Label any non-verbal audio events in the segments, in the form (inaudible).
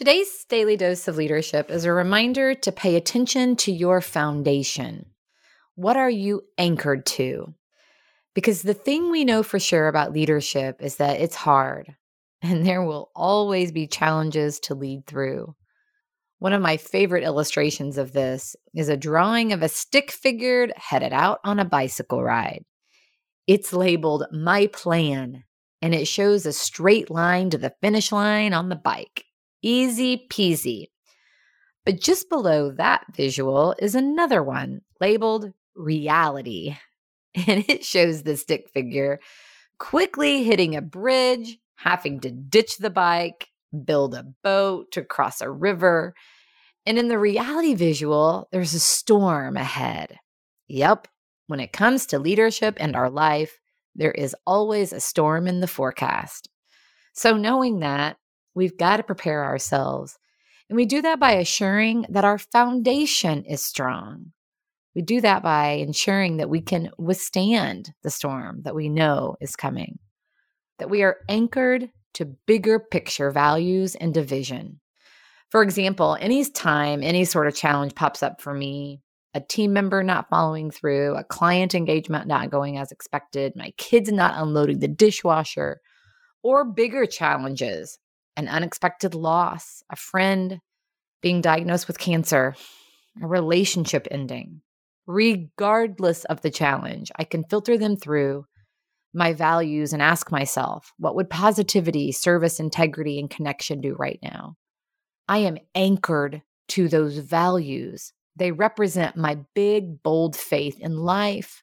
Today's daily dose of leadership is a reminder to pay attention to your foundation. What are you anchored to? Because the thing we know for sure about leadership is that it's hard (laughs) and there will always be challenges to lead through. One of my favorite illustrations of this is a drawing of a stick figured headed out on a bicycle ride. It's labeled My Plan, and it shows a straight line to the finish line on the bike. Easy peasy. But just below that visual is another one labeled reality. (laughs) And it shows the stick figure quickly hitting a bridge, having to ditch the bike, build a boat to cross a river. And in the reality visual, there's a storm ahead. Yep, when it comes to leadership and our life, there is always a storm in the forecast. So, knowing that, We've got to prepare ourselves. And we do that by assuring that our foundation is strong. We do that by ensuring that we can withstand the storm that we know is coming, that we are anchored to bigger picture values and division. For example, any time any sort of challenge pops up for me, a team member not following through, a client engagement not going as expected, my kids not unloading the dishwasher, or bigger challenges an unexpected loss, a friend being diagnosed with cancer, a relationship ending. Regardless of the challenge, I can filter them through my values and ask myself, what would positivity, service, integrity, and connection do right now? I am anchored to those values. They represent my big, bold faith in life.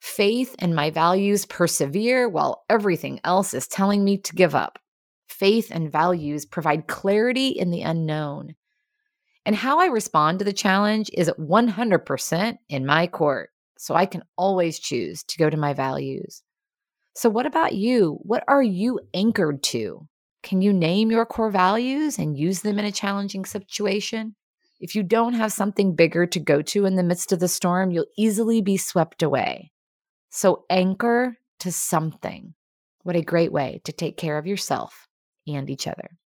Faith and my values persevere while everything else is telling me to give up faith and values provide clarity in the unknown. And how I respond to the challenge is 100% in my court. So I can always choose to go to my values. So, what about you? What are you anchored to? Can you name your core values and use them in a challenging situation? If you don't have something bigger to go to in the midst of the storm, you'll easily be swept away. So, anchor to something. What a great way to take care of yourself and each other.